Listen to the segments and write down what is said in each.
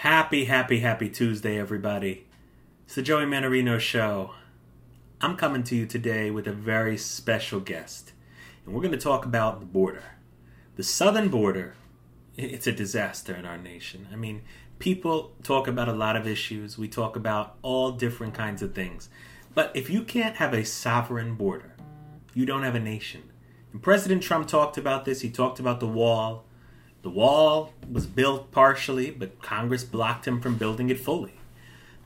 Happy, happy, happy Tuesday, everybody. It's the Joey Mannarino Show. I'm coming to you today with a very special guest, and we're going to talk about the border. The southern border, it's a disaster in our nation. I mean, people talk about a lot of issues, we talk about all different kinds of things. But if you can't have a sovereign border, you don't have a nation. And President Trump talked about this, he talked about the wall. The wall was built partially, but Congress blocked him from building it fully.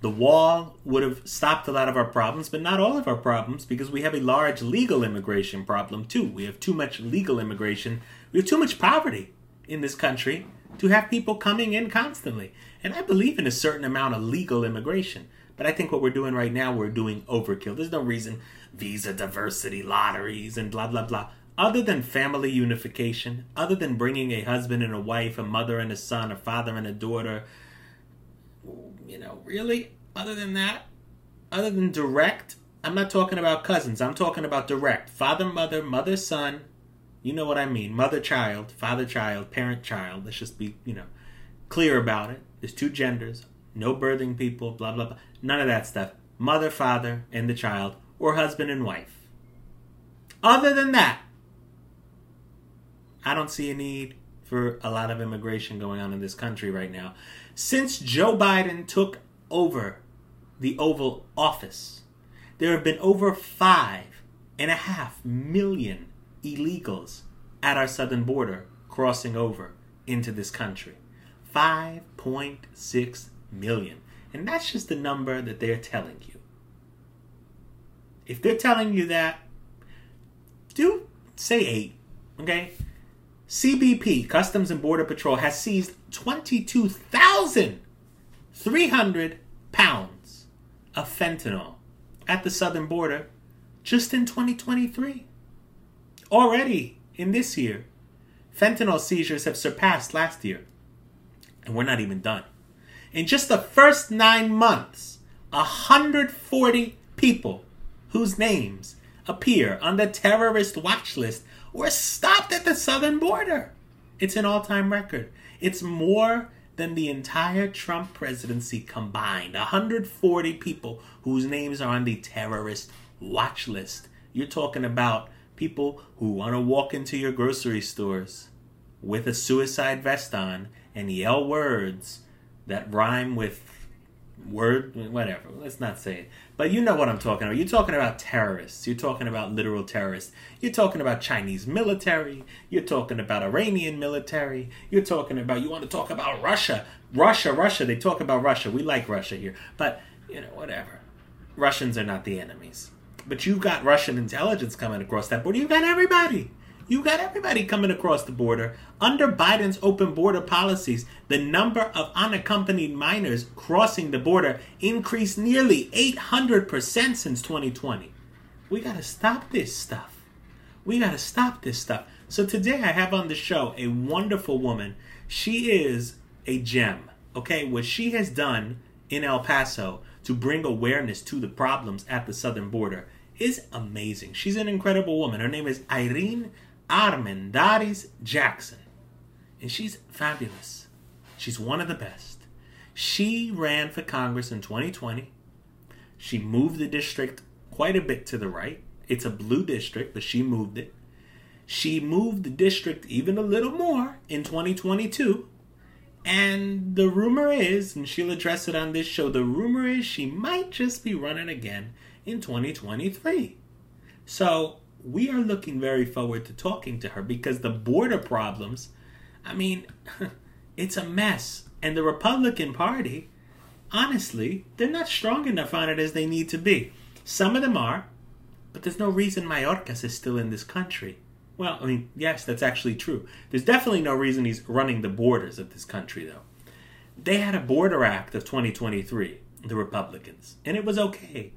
The wall would have stopped a lot of our problems, but not all of our problems, because we have a large legal immigration problem too. We have too much legal immigration. We have too much poverty in this country to have people coming in constantly. And I believe in a certain amount of legal immigration. But I think what we're doing right now, we're doing overkill. There's no reason visa diversity lotteries and blah, blah, blah other than family unification, other than bringing a husband and a wife, a mother and a son, a father and a daughter, you know, really, other than that, other than direct, I'm not talking about cousins, I'm talking about direct. Father, mother, mother, son, you know what I mean. Mother, child, father, child, parent, child. Let's just be, you know, clear about it. There's two genders, no birthing people, blah, blah, blah. None of that stuff. Mother, father, and the child, or husband and wife. Other than that, I don't see a need for a lot of immigration going on in this country right now. Since Joe Biden took over the Oval Office, there have been over five and a half million illegals at our southern border crossing over into this country. 5.6 million. And that's just the number that they're telling you. If they're telling you that, do say eight, okay? CBP, Customs and Border Patrol, has seized 22,300 pounds of fentanyl at the southern border just in 2023. Already in this year, fentanyl seizures have surpassed last year. And we're not even done. In just the first nine months, 140 people whose names appear on the terrorist watch list were stopped at the southern border. It's an all time record. It's more than the entire Trump presidency combined 140 people whose names are on the terrorist watch list. You're talking about people who want to walk into your grocery stores with a suicide vest on and yell words that rhyme with word whatever. Let's not say it. But you know what i'm talking about. You're talking about terrorists. You're talking about literal terrorists. You're talking about chinese military. You're talking about iranian military. You're talking about you want to talk about russia. Russia russia. They talk about russia. We like russia here. But you know whatever. Russians are not the enemies. But you've got russian intelligence coming across that border. You've got everybody you got everybody coming across the border. Under Biden's open border policies, the number of unaccompanied minors crossing the border increased nearly 800% since 2020. We got to stop this stuff. We got to stop this stuff. So today I have on the show a wonderful woman. She is a gem. Okay, what she has done in El Paso to bring awareness to the problems at the southern border is amazing. She's an incredible woman. Her name is Irene Armendariz Jackson. And she's fabulous. She's one of the best. She ran for Congress in 2020. She moved the district quite a bit to the right. It's a blue district, but she moved it. She moved the district even a little more in 2022. And the rumor is, and she'll address it on this show, the rumor is she might just be running again in 2023. So we are looking very forward to talking to her because the border problems, I mean, it's a mess. And the Republican Party, honestly, they're not strong enough on it as they need to be. Some of them are, but there's no reason Mayorkas is still in this country. Well, I mean, yes, that's actually true. There's definitely no reason he's running the borders of this country, though. They had a Border Act of 2023, the Republicans, and it was okay.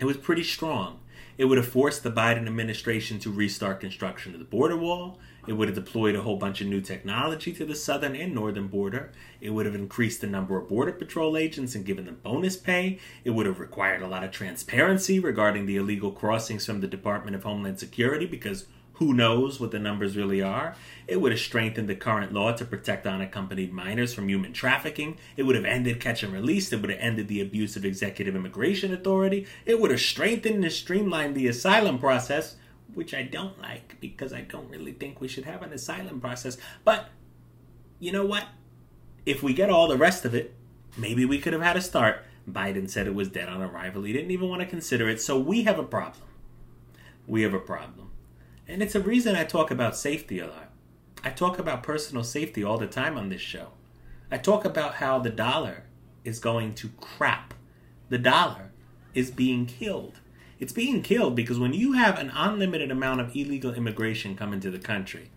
It was pretty strong. It would have forced the Biden administration to restart construction of the border wall. It would have deployed a whole bunch of new technology to the southern and northern border. It would have increased the number of Border Patrol agents and given them bonus pay. It would have required a lot of transparency regarding the illegal crossings from the Department of Homeland Security because Who knows what the numbers really are? It would have strengthened the current law to protect unaccompanied minors from human trafficking. It would have ended catch and release. It would have ended the abuse of executive immigration authority. It would have strengthened and streamlined the asylum process, which I don't like because I don't really think we should have an asylum process. But you know what? If we get all the rest of it, maybe we could have had a start. Biden said it was dead on arrival. He didn't even want to consider it. So we have a problem. We have a problem. And it's a reason I talk about safety a lot. I talk about personal safety all the time on this show. I talk about how the dollar is going to crap. The dollar is being killed. It's being killed because when you have an unlimited amount of illegal immigration come into the country,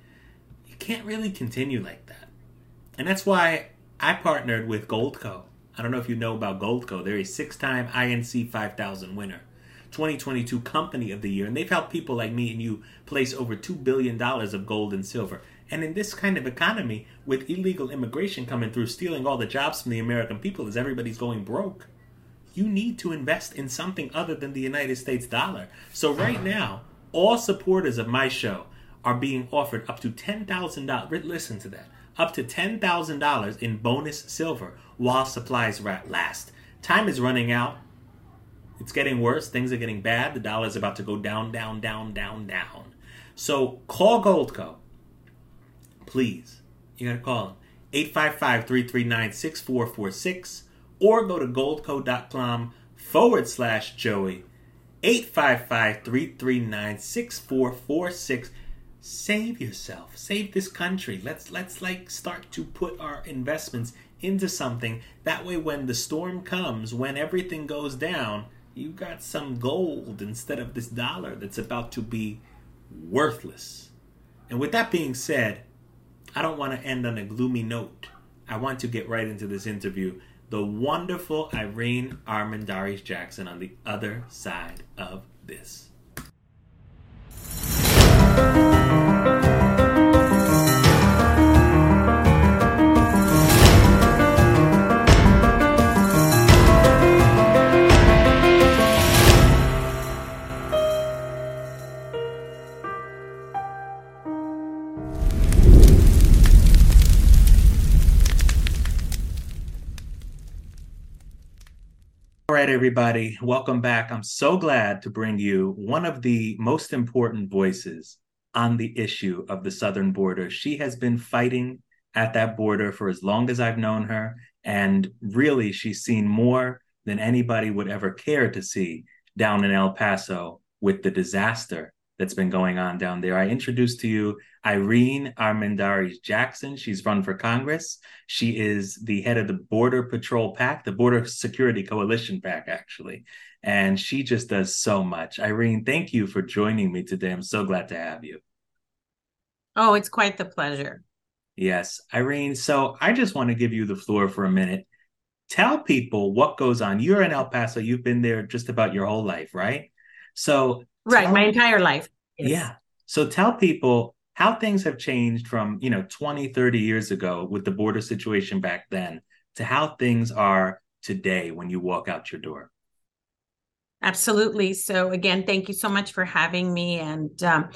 you can't really continue like that. And that's why I partnered with Goldco. I don't know if you know about Goldco. They're a six time INC 5000 winner. 2022 Company of the Year, and they've helped people like me and you place over $2 billion of gold and silver. And in this kind of economy, with illegal immigration coming through, stealing all the jobs from the American people as everybody's going broke, you need to invest in something other than the United States dollar. So, right now, all supporters of my show are being offered up to $10,000. Listen to that. Up to $10,000 in bonus silver while supplies last. Time is running out. It's getting worse. Things are getting bad. The dollar is about to go down, down, down, down, down. So call Goldco. Please. You got to call them. 855 339 6446 or go to goldco.com forward slash Joey. 855 339 6446 save yourself save this country let's let's like start to put our investments into something that way when the storm comes when everything goes down you got some gold instead of this dollar that's about to be worthless. And with that being said, I don't want to end on a gloomy note. I want to get right into this interview. The wonderful Irene Armendariz Jackson on the other side of this. Right, everybody, welcome back. I'm so glad to bring you one of the most important voices on the issue of the southern border. She has been fighting at that border for as long as I've known her. And really, she's seen more than anybody would ever care to see down in El Paso with the disaster that's been going on down there. I introduced to you Irene Armendariz Jackson. She's run for Congress. She is the head of the Border Patrol PAC, the Border Security Coalition PAC, actually. And she just does so much. Irene, thank you for joining me today. I'm so glad to have you. Oh, it's quite the pleasure. Yes. Irene, so I just want to give you the floor for a minute. Tell people what goes on. You're in El Paso, you've been there just about your whole life, right? So right my entire life yes. yeah so tell people how things have changed from you know 20 30 years ago with the border situation back then to how things are today when you walk out your door absolutely so again thank you so much for having me and um,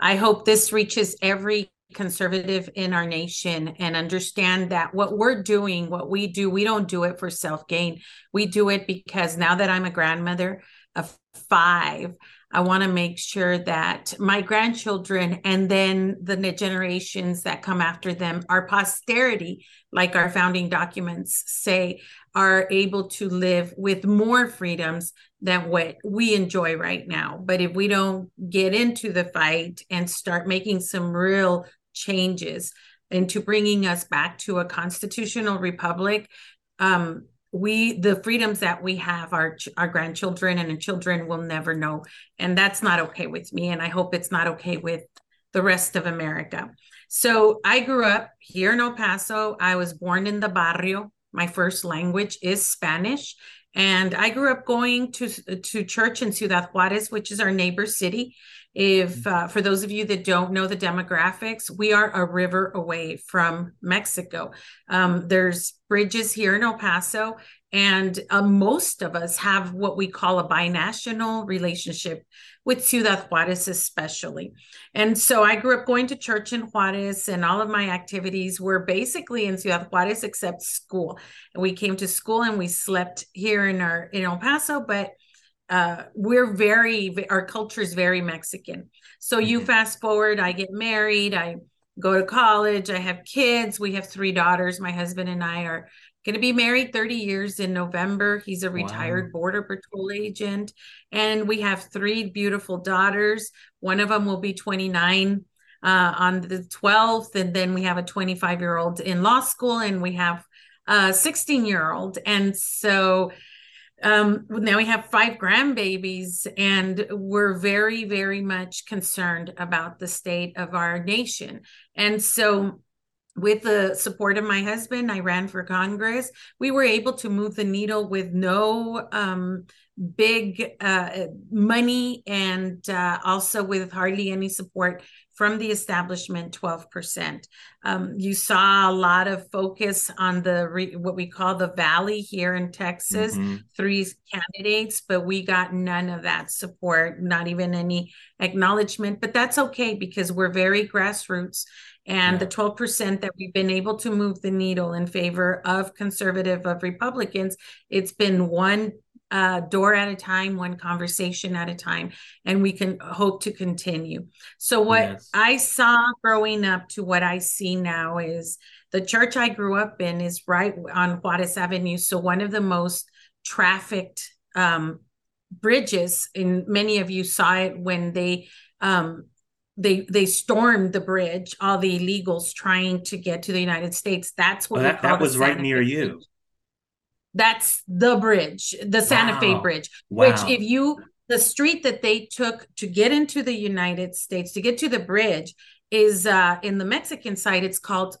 i hope this reaches every conservative in our nation and understand that what we're doing what we do we don't do it for self gain we do it because now that i'm a grandmother of five I want to make sure that my grandchildren and then the generations that come after them, our posterity, like our founding documents say, are able to live with more freedoms than what we enjoy right now. But if we don't get into the fight and start making some real changes into bringing us back to a constitutional republic, um, we the freedoms that we have our our grandchildren and children will never know. And that's not okay with me and i hope it's not okay with the rest of america. So i grew up here in el paso. I was born in the barrio. My first language is spanish. And i grew up going to to church in ciudad juarez which is our neighbor city if mm-hmm. uh, for those of you that don't know the demographics, we are a river away from Mexico. Um, there's bridges here in El Paso, and uh, most of us have what we call a binational relationship with Ciudad Juarez, especially. And so I grew up going to church in Juarez, and all of my activities were basically in Ciudad Juarez except school. And we came to school and we slept here in our in El Paso, but uh, we're very our culture is very Mexican. So you mm-hmm. fast forward, I get married, I go to college, I have kids, we have three daughters. My husband and I are going to be married 30 years in November. He's a retired wow. Border Patrol agent. And we have three beautiful daughters. One of them will be 29 uh, on the 12th. And then we have a 25 year old in law school, and we have a 16 year old. And so um, now we have five grandbabies, and we're very, very much concerned about the state of our nation. And so with the support of my husband, I ran for Congress. We were able to move the needle with no um, big uh, money and uh, also with hardly any support from the establishment 12%. Um, you saw a lot of focus on the re- what we call the valley here in Texas, mm-hmm. three candidates, but we got none of that support, not even any acknowledgement. But that's okay because we're very grassroots and yeah. the 12% that we've been able to move the needle in favor of conservative of republicans it's been one uh, door at a time one conversation at a time and we can hope to continue so what yes. i saw growing up to what i see now is the church i grew up in is right on juarez avenue so one of the most trafficked um, bridges and many of you saw it when they um, they they stormed the bridge all the illegals trying to get to the united states that's what oh, that, that was right near you that's the bridge the santa wow. fe bridge wow. which if you the street that they took to get into the united states to get to the bridge is uh in the mexican side it's called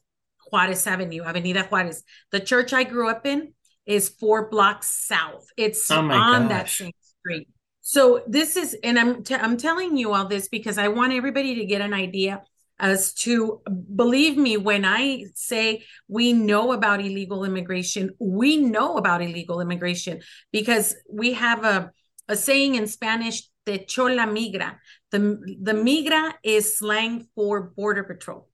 juarez avenue avenida juarez the church i grew up in is four blocks south it's oh on gosh. that same street so this is, and I'm t- I'm telling you all this because I want everybody to get an idea as to believe me when I say we know about illegal immigration. We know about illegal immigration because we have a a saying in Spanish, "Te chola migra." The the migra is slang for border patrol,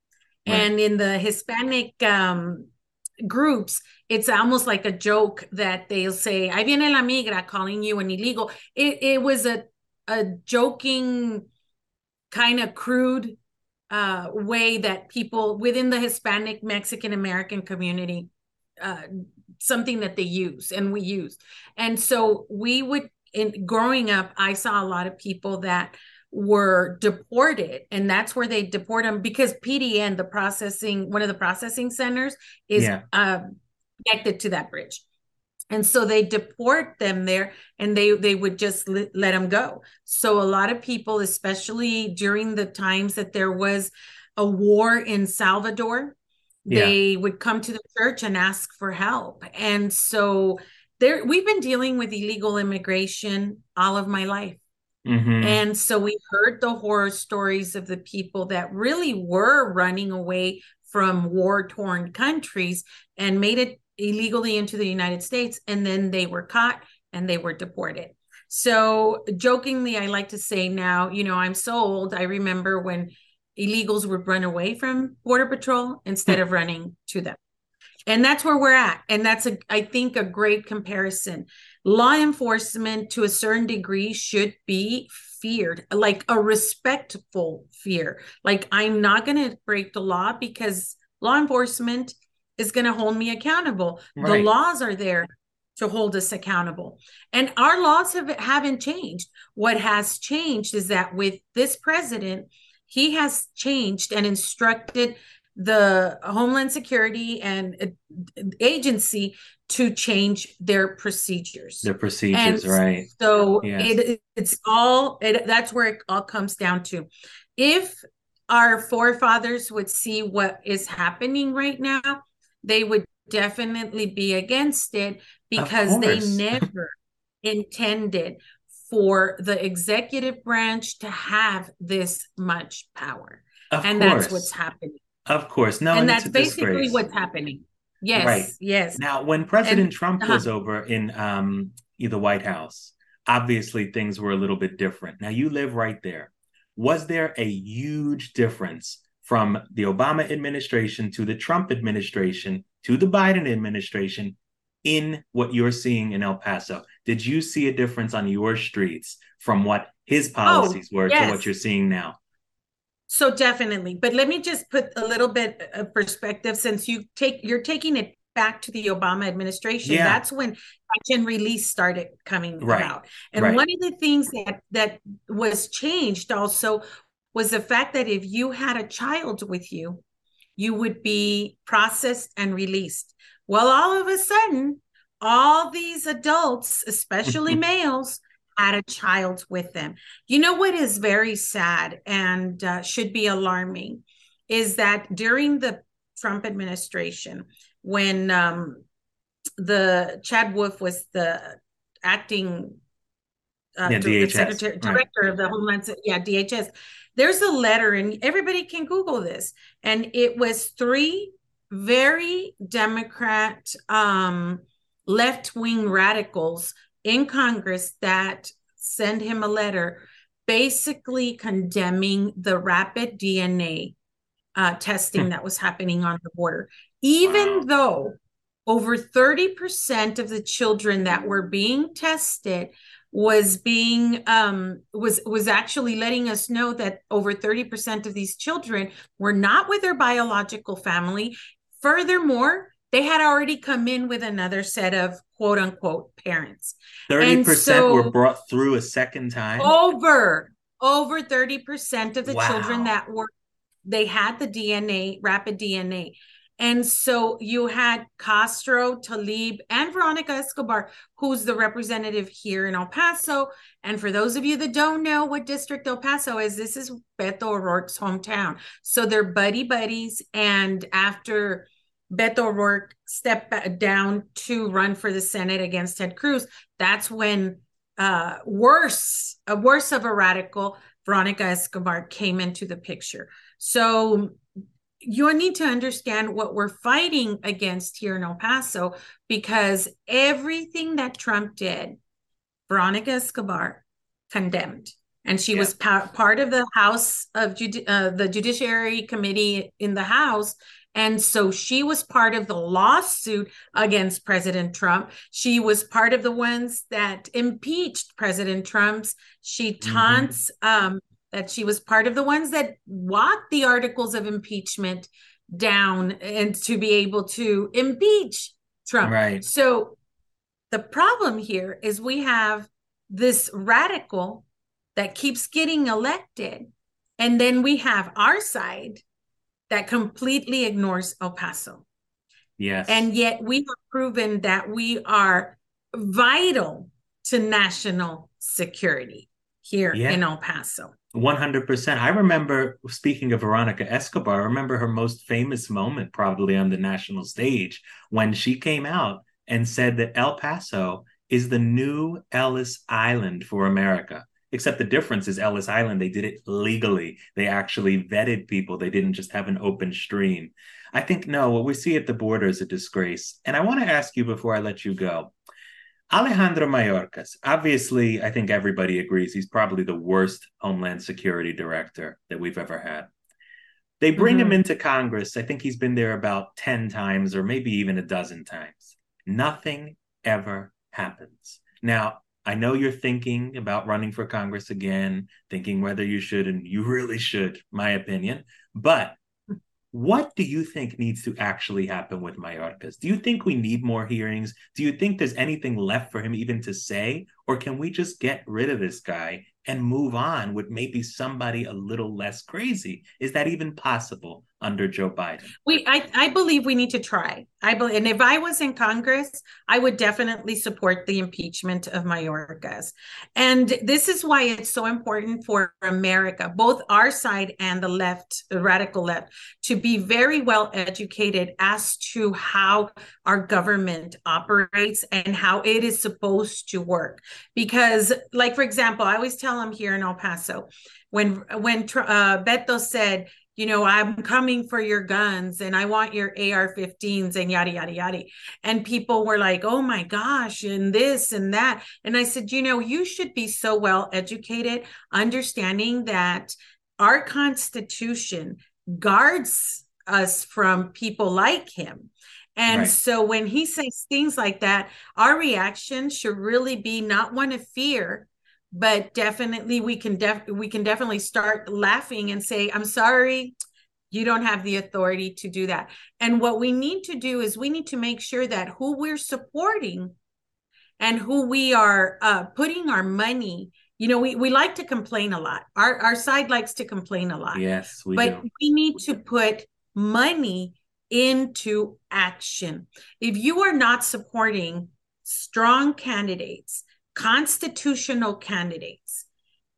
right. and in the Hispanic um, groups, it's almost like a joke that they'll say, "I viene la migra," calling you an illegal. It it was a a joking, kind of crude uh, way that people within the Hispanic Mexican American community, uh, something that they use and we use, and so we would. In growing up, I saw a lot of people that were deported and that's where they deport them because pdn the processing one of the processing centers is yeah. uh, connected to that bridge and so they deport them there and they they would just let, let them go so a lot of people especially during the times that there was a war in salvador yeah. they would come to the church and ask for help and so there we've been dealing with illegal immigration all of my life Mm-hmm. And so we heard the horror stories of the people that really were running away from war torn countries and made it illegally into the United States. And then they were caught and they were deported. So, jokingly, I like to say now, you know, I'm so old. I remember when illegals would run away from Border Patrol instead of running to them. And that's where we're at. And that's, a, I think, a great comparison. Law enforcement, to a certain degree, should be feared, like a respectful fear. Like, I'm not going to break the law because law enforcement is going to hold me accountable. Right. The laws are there to hold us accountable. And our laws have, haven't changed. What has changed is that with this president, he has changed and instructed the Homeland Security and uh, agency to change their procedures. Their procedures, and right? So yes. it, it's all it, that's where it all comes down to. If our forefathers would see what is happening right now, they would definitely be against it because they never intended for the executive branch to have this much power. Of and course. that's what's happening. Of course. No, and, and that's basically disgrace. what's happening. Yes. Right. Yes. Now, when President and, Trump uh-huh. was over in um, the White House, obviously things were a little bit different. Now you live right there. Was there a huge difference from the Obama administration to the Trump administration to the Biden administration in what you're seeing in El Paso? Did you see a difference on your streets from what his oh, policies oh, were yes. to what you're seeing now? So definitely. But let me just put a little bit of perspective since you take you're taking it back to the Obama administration. Yeah. That's when catch and release started coming right. about. And right. one of the things that that was changed also was the fact that if you had a child with you, you would be processed and released. Well, all of a sudden, all these adults, especially males, had a child with them. You know what is very sad and uh, should be alarming is that during the Trump administration, when um, the Chad Wolf was the acting uh, yeah, DHS, secretary, director right. of the Homeland, yeah, DHS. There's a letter, and everybody can Google this. And it was three very Democrat, um, left wing radicals in Congress that send him a letter basically condemning the rapid DNA uh, testing hmm. that was happening on the border even wow. though over 30% of the children that were being tested was being um was was actually letting us know that over 30% of these children were not with their biological family furthermore they had already come in with another set of quote unquote parents 30% so, were brought through a second time over over 30% of the wow. children that were they had the dna rapid dna and so you had Castro, Tlaib, and Veronica Escobar, who's the representative here in El Paso. And for those of you that don't know what district El Paso is, this is Beto O'Rourke's hometown. So they're buddy buddies. And after Beto O'Rourke stepped down to run for the Senate against Ted Cruz, that's when uh, worse, a worse of a radical, Veronica Escobar came into the picture. So you need to understand what we're fighting against here in El Paso because everything that Trump did, Veronica Escobar condemned. And she yeah. was pa- part of the House of Judi- uh, the Judiciary Committee in the House. And so she was part of the lawsuit against President Trump. She was part of the ones that impeached President Trump's. She taunts mm-hmm. um, that she was part of the ones that walked the articles of impeachment down and to be able to impeach Trump. Right. So the problem here is we have this radical that keeps getting elected. And then we have our side that completely ignores El Paso. Yes. And yet we have proven that we are vital to national security here yeah. in El Paso. 100%. I remember, speaking of Veronica Escobar, I remember her most famous moment probably on the national stage when she came out and said that El Paso is the new Ellis Island for America. Except the difference is Ellis Island, they did it legally. They actually vetted people, they didn't just have an open stream. I think, no, what we see at the border is a disgrace. And I want to ask you before I let you go Alejandro Mayorkas, obviously, I think everybody agrees he's probably the worst Homeland Security director that we've ever had. They bring mm-hmm. him into Congress. I think he's been there about 10 times or maybe even a dozen times. Nothing ever happens. Now, I know you're thinking about running for Congress again, thinking whether you should, and you really should, my opinion. But what do you think needs to actually happen with Mayorkas? Do you think we need more hearings? Do you think there's anything left for him even to say? Or can we just get rid of this guy and move on with maybe somebody a little less crazy? Is that even possible? under Joe Biden. We I, I believe we need to try. I believe and if I was in Congress, I would definitely support the impeachment of Mayorkas. And this is why it's so important for America, both our side and the left, the radical left, to be very well educated as to how our government operates and how it is supposed to work. Because, like for example, I always tell them here in El Paso, when when uh, Beto said you know, I'm coming for your guns and I want your AR 15s and yada, yada, yada. And people were like, oh my gosh, and this and that. And I said, you know, you should be so well educated, understanding that our Constitution guards us from people like him. And right. so when he says things like that, our reaction should really be not one of fear, but definitely we can def- we can definitely start laughing and say i'm sorry you don't have the authority to do that and what we need to do is we need to make sure that who we're supporting and who we are uh, putting our money you know we, we like to complain a lot our, our side likes to complain a lot yes we but do. we need to put money into action if you are not supporting strong candidates constitutional candidates,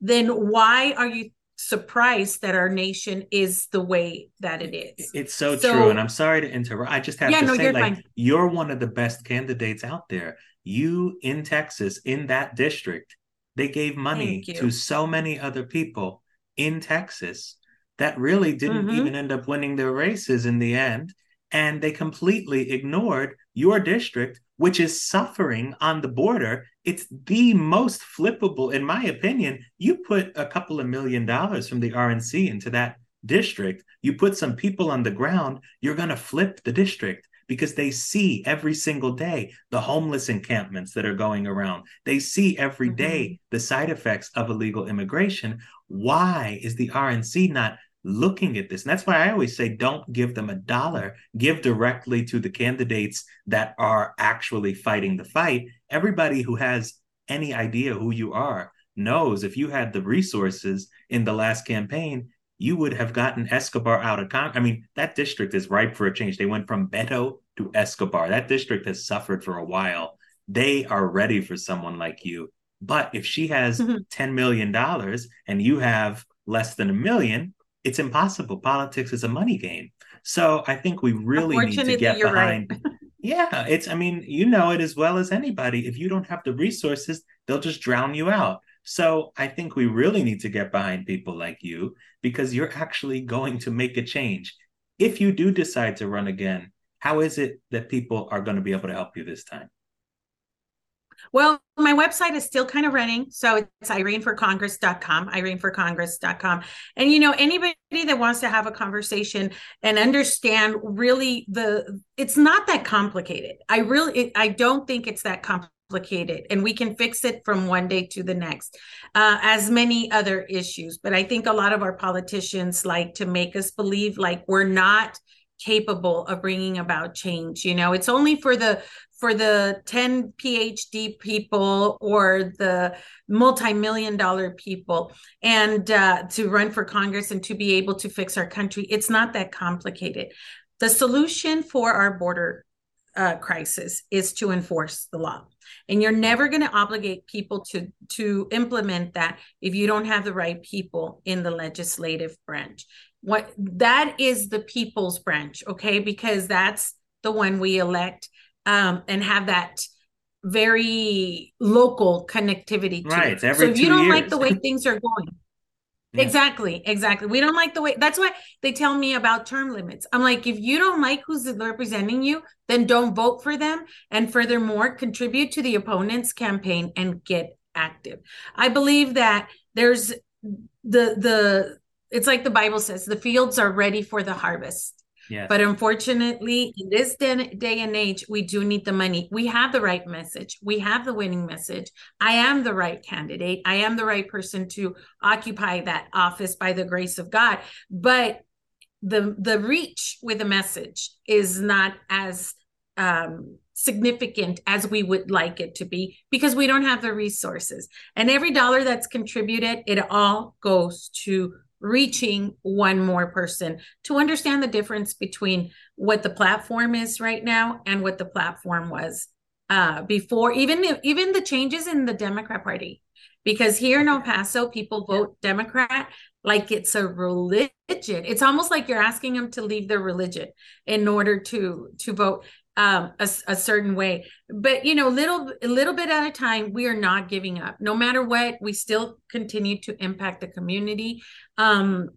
then why are you surprised that our nation is the way that it is? It's so, so true. And I'm sorry to interrupt. I just have yeah, to no, say, like, fine. you're one of the best candidates out there. You in Texas, in that district, they gave money to so many other people in Texas that really didn't mm-hmm. even end up winning their races in the end. And they completely ignored your district which is suffering on the border. It's the most flippable, in my opinion. You put a couple of million dollars from the RNC into that district, you put some people on the ground, you're going to flip the district because they see every single day the homeless encampments that are going around. They see every mm-hmm. the side effects of illegal immigration. Why is the RNC not looking at this. And that's why I always say don't give them a dollar, give directly to the candidates that are actually fighting the fight. Everybody who has any idea who you are knows if you had the resources in the last campaign, you would have gotten Escobar out of Congress. I mean, that district is ripe for a change. They went from Beto to Escobar. That district has suffered for a while. They are ready for someone like you. But if she has mm-hmm. $10 million and you have less than a million, it's impossible. Politics is a money game. So I think we really need to get behind. Right. yeah, it's, I mean, you know it as well as anybody. If you don't have the resources, they'll just drown you out. So I think we really need to get behind people like you because you're actually going to make a change. If you do decide to run again, how is it that people are going to be able to help you this time? Well, my website is still kind of running. So it's ireneforcongress.com, ireneforcongress.com. And, you know, anybody that wants to have a conversation and understand really the, it's not that complicated. I really, it, I don't think it's that complicated and we can fix it from one day to the next uh, as many other issues but i think a lot of our politicians like to make us believe like we're not capable of bringing about change you know? It's only for the for the 10 phd people or the multi-million dollar people and uh, to run for congress and to be able to fix our country. It's not that complicated. The solution for our border uh, crisis is to enforce the law and you're never going to obligate people to to implement that if you don't have the right people in the legislative branch what that is the people's branch okay because that's the one we elect um, and have that very local connectivity to right it. so if you don't years. like the way things are going exactly exactly. We don't like the way that's why they tell me about term limits. I'm like if you don't like who's representing you then don't vote for them and furthermore contribute to the opponent's campaign and get active. I believe that there's the the it's like the Bible says, the fields are ready for the harvest. Yes. But unfortunately, in this day and age, we do need the money. We have the right message. We have the winning message. I am the right candidate. I am the right person to occupy that office by the grace of God. But the the reach with the message is not as um, significant as we would like it to be because we don't have the resources. And every dollar that's contributed, it all goes to reaching one more person to understand the difference between what the platform is right now and what the platform was uh, before even even the changes in the democrat party. Because here in el paso people vote democrat like it's a religion. It's almost like you're asking them to leave their religion in order to to vote um, a, a, certain way. But you know, little a little bit at a time, we are not giving up. No matter what, we still continue to impact the community. Um,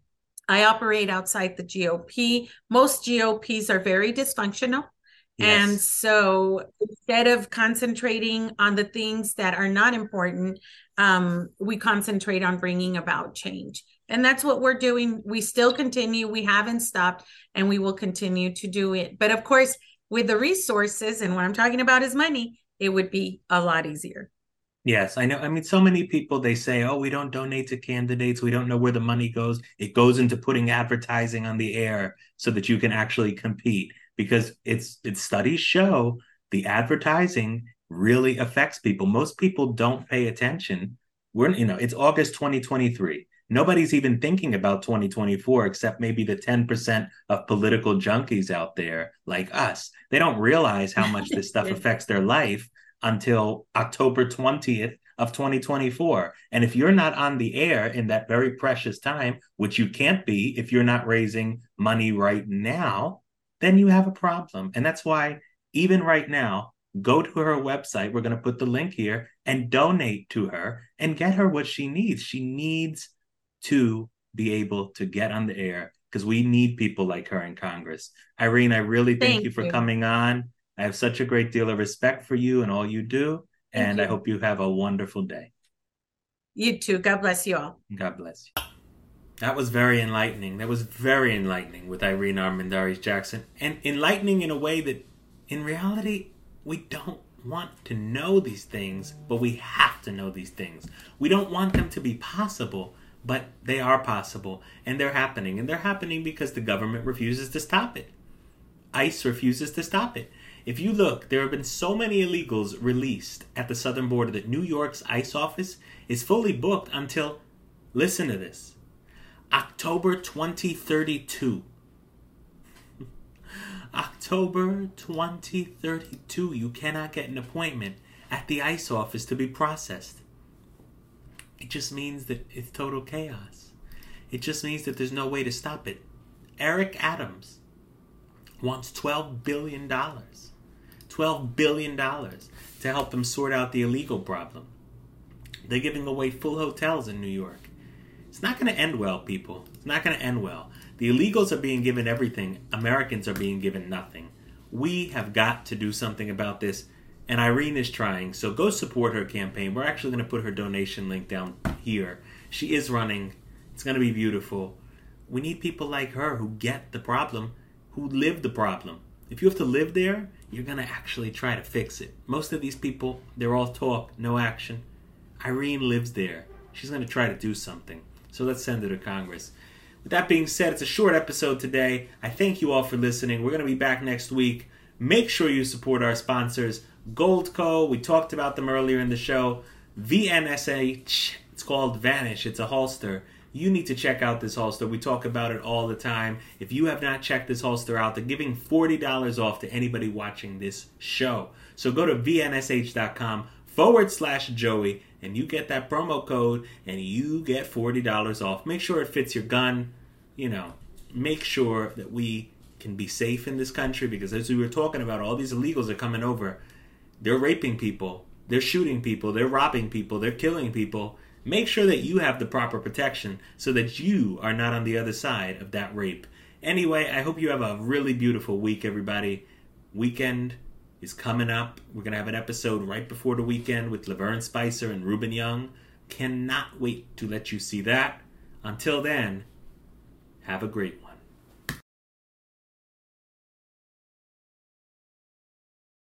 I operate outside the GOP. Most GOPs are very dysfunctional. Yes. And so instead of concentrating on the things that are not important, um, we concentrate on bringing about change. And that's what we're doing. We still continue. We haven't stopped and we will continue to do it. But of course, with the resources and what I'm talking about is money, it would be a lot easier. Yes, I know. I mean, so many people they say, "Oh, we don't donate to candidates. We don't know where the money goes. It goes into putting advertising on the air so that you can actually compete." Because it's it's studies show the advertising really affects people. Most people don't pay attention. We're you know, it's August 2023. Nobody's even thinking about 2024 except maybe the 10% of political junkies out there like us. They don't realize how much this stuff affects their life until October 20th of 2024. And if you're not on the air in that very precious time, which you can't be if you're not raising money right now, then you have a problem. And that's why even right now, go to her website. We're going to put the link here and donate to her and get her what she needs. She needs to be able to get on the air because we need people like her in Congress. Irene, I really thank, thank you for you. coming on. I have such a great deal of respect for you and all you do. Thank and you. I hope you have a wonderful day. You too. God bless you all. God bless you. That was very enlightening. That was very enlightening with Irene Armendariz Jackson. And enlightening in a way that, in reality, we don't want to know these things, but we have to know these things. We don't want them to be possible, but they are possible and they're happening. And they're happening because the government refuses to stop it. ICE refuses to stop it. If you look, there have been so many illegals released at the southern border that New York's ICE office is fully booked until, listen to this, October 2032. October 2032, you cannot get an appointment at the ICE office to be processed. It just means that it's total chaos. It just means that there's no way to stop it. Eric Adams wants $12 billion. $12 billion to help them sort out the illegal problem. They're giving away full hotels in New York. It's not going to end well, people. It's not going to end well. The illegals are being given everything, Americans are being given nothing. We have got to do something about this and Irene is trying. So go support her campaign. We're actually going to put her donation link down here. She is running. It's going to be beautiful. We need people like her who get the problem, who live the problem. If you have to live there, you're going to actually try to fix it. Most of these people, they're all talk, no action. Irene lives there. She's going to try to do something. So let's send her to Congress. With that being said, it's a short episode today. I thank you all for listening. We're going to be back next week. Make sure you support our sponsors. Goldco, we talked about them earlier in the show. VNSH, it's called Vanish, it's a holster. You need to check out this holster. We talk about it all the time. If you have not checked this holster out, they're giving $40 off to anybody watching this show. So go to vnsh.com forward slash Joey and you get that promo code and you get $40 off. Make sure it fits your gun. You know, make sure that we can be safe in this country because as we were talking about, all these illegals are coming over they're raping people, they're shooting people, they're robbing people, they're killing people. Make sure that you have the proper protection so that you are not on the other side of that rape. Anyway, I hope you have a really beautiful week, everybody. Weekend is coming up. We're going to have an episode right before the weekend with LaVern Spicer and Ruben Young. Cannot wait to let you see that. Until then, have a great one.